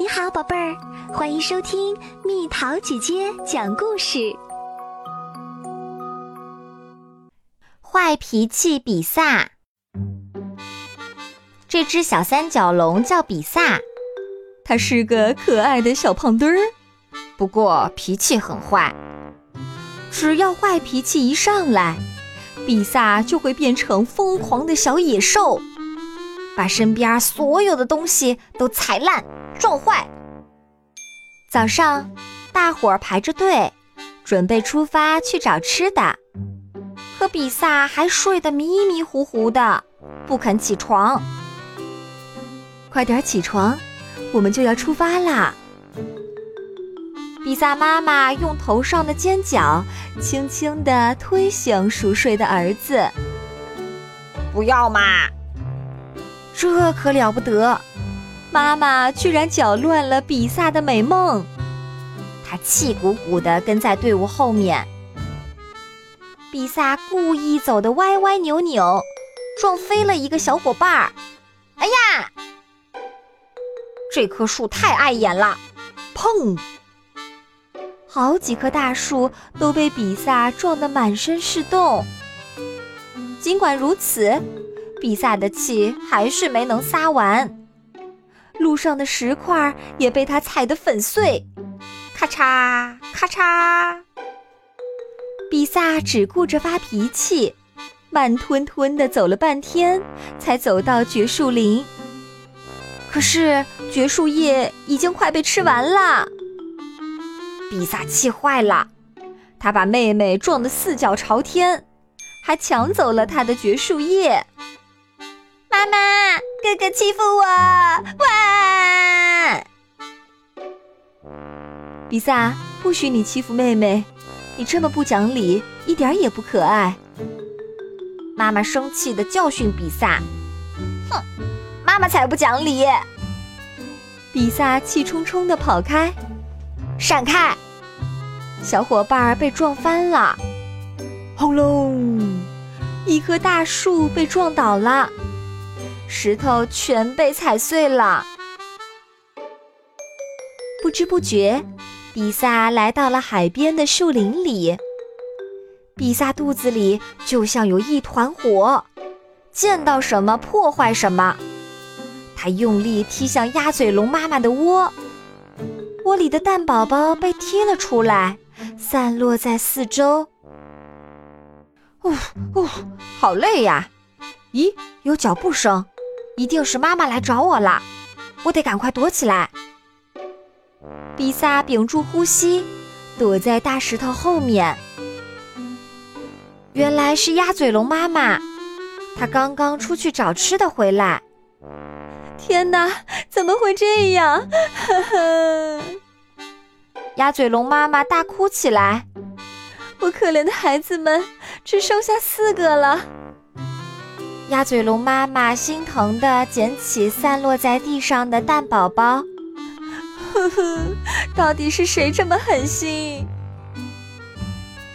你好，宝贝儿，欢迎收听蜜桃姐姐讲故事。坏脾气比萨，这只小三角龙叫比萨，它是个可爱的小胖墩儿，不过脾气很坏。只要坏脾气一上来，比萨就会变成疯狂的小野兽。把身边所有的东西都踩烂、撞坏。早上，大伙儿排着队，准备出发去找吃的，可比萨还睡得迷迷糊糊的，不肯起床。快点起床，我们就要出发啦！比萨妈妈用头上的尖角轻轻地推醒熟睡的儿子。不要嘛！这可了不得！妈妈居然搅乱了比萨的美梦。他气鼓鼓地跟在队伍后面。比萨故意走得歪歪扭扭，撞飞了一个小伙伴儿。哎呀！这棵树太碍眼了！砰！好几棵大树都被比萨撞得满身是洞。尽管如此。比萨的气还是没能撒完，路上的石块也被他踩得粉碎，咔嚓咔嚓。比萨只顾着发脾气，慢吞吞地走了半天，才走到绝树林。可是绝树叶已经快被吃完了，比萨气坏了，他把妹妹撞得四脚朝天，还抢走了她的绝树叶。妈妈，哥哥欺负我！哇！比萨，不许你欺负妹妹，你这么不讲理，一点也不可爱。妈妈生气的教训比萨：“哼，妈妈才不讲理！”比萨气冲冲的跑开，闪开！小伙伴儿被撞翻了，轰隆！一棵大树被撞倒了。石头全被踩碎了。不知不觉，比萨来到了海边的树林里。比萨肚子里就像有一团火，见到什么破坏什么。他用力踢向鸭嘴龙妈妈的窝，窝里的蛋宝宝被踢了出来，散落在四周。呜呜，好累呀！咦，有脚步声。一定是妈妈来找我了，我得赶快躲起来。比萨屏住呼吸，躲在大石头后面。原来是鸭嘴龙妈妈，她刚刚出去找吃的回来。天哪，怎么会这样？呵呵，鸭嘴龙妈妈大哭起来。我可怜的孩子们，只剩下四个了。鸭嘴龙妈妈心疼地捡起散落在地上的蛋宝宝，呵呵，到底是谁这么狠心？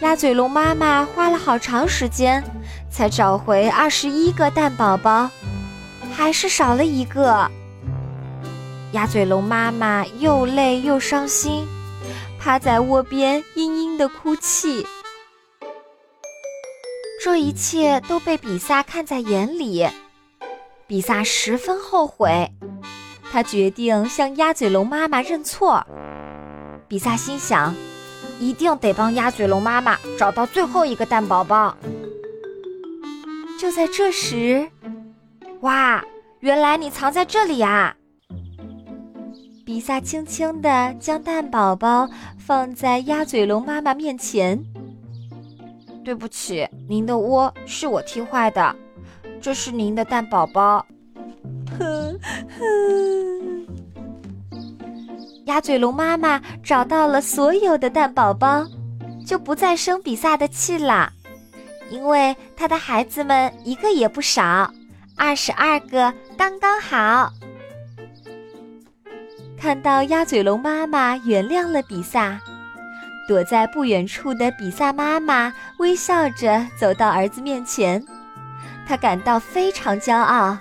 鸭嘴龙妈妈花了好长时间，才找回二十一个蛋宝宝，还是少了一个。鸭嘴龙妈妈又累又伤心，趴在窝边嘤嘤地哭泣。这一切都被比萨看在眼里，比萨十分后悔，他决定向鸭嘴龙妈妈认错。比萨心想，一定得帮鸭嘴龙妈妈找到最后一个蛋宝宝。就在这时，哇，原来你藏在这里呀！比萨轻轻地将蛋宝宝放在鸭嘴龙妈妈面前。对不起，您的窝是我踢坏的，这是您的蛋宝宝。哼哼，鸭嘴龙妈妈找到了所有的蛋宝宝，就不再生比萨的气了，因为它的孩子们一个也不少，二十二个刚刚好。看到鸭嘴龙妈妈原谅了比萨。躲在不远处的比萨妈妈微笑着走到儿子面前，她感到非常骄傲。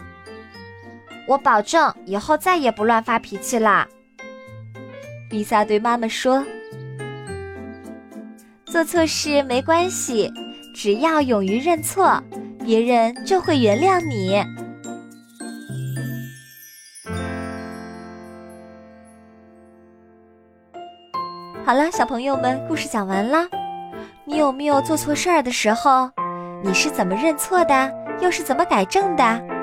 我保证以后再也不乱发脾气啦。比萨对妈妈说：“做错事没关系，只要勇于认错，别人就会原谅你。”好了，小朋友们，故事讲完了。你有没有做错事儿的时候？你是怎么认错的？又是怎么改正的？